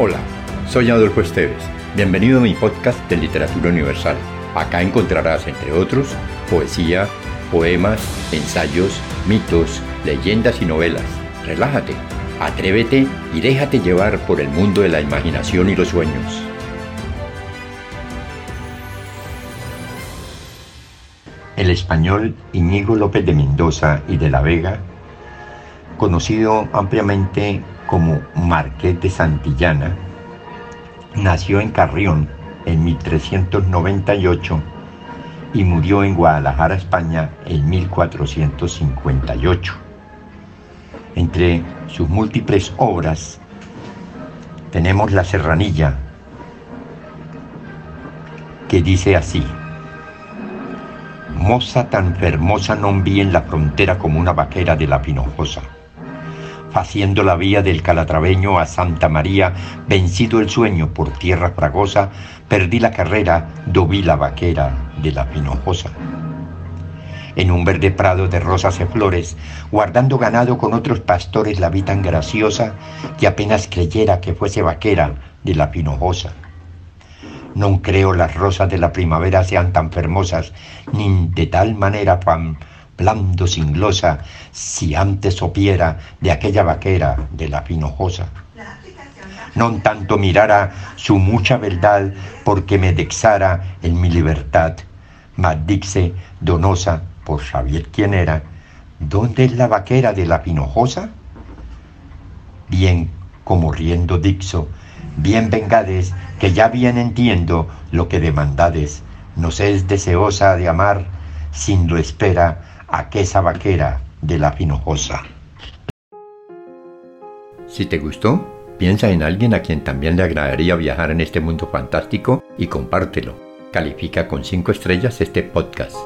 Hola, soy Adolfo Esteves. Bienvenido a mi podcast de Literatura Universal. Acá encontrarás, entre otros, poesía, poemas, ensayos, mitos, leyendas y novelas. Relájate, atrévete y déjate llevar por el mundo de la imaginación y los sueños. El español Iñigo López de Mendoza y de la Vega, conocido ampliamente como Marqués de Santillana, nació en Carrión en 1398 y murió en Guadalajara, España, en 1458. Entre sus múltiples obras tenemos La Serranilla, que dice así, Moza tan fermosa non vi en la frontera como una vaquera de la Pinojosa haciendo la vía del Calatraveño a Santa María, vencido el sueño por tierra fragosa, perdí la carrera, dobí la vaquera de la Pinojosa. En un verde prado de rosas y flores, guardando ganado con otros pastores, la vi tan graciosa que apenas creyera que fuese vaquera de la Pinojosa. No creo las rosas de la primavera sean tan fermosas, ni de tal manera fan blando sin glosa, si antes sopiera de aquella vaquera de la pinojosa. Non tanto mirara su mucha verdad porque me dexara en mi libertad, mas dixe donosa por saber quién era, ¿dónde es la vaquera de la pinojosa? Bien, como riendo dixo, bien vengades, que ya bien entiendo lo que demandades, nos es deseosa de amar, sin lo espera, aquella vaquera de la Pinojosa. Si te gustó, piensa en alguien a quien también le agradaría viajar en este mundo fantástico y compártelo. Califica con 5 estrellas este podcast.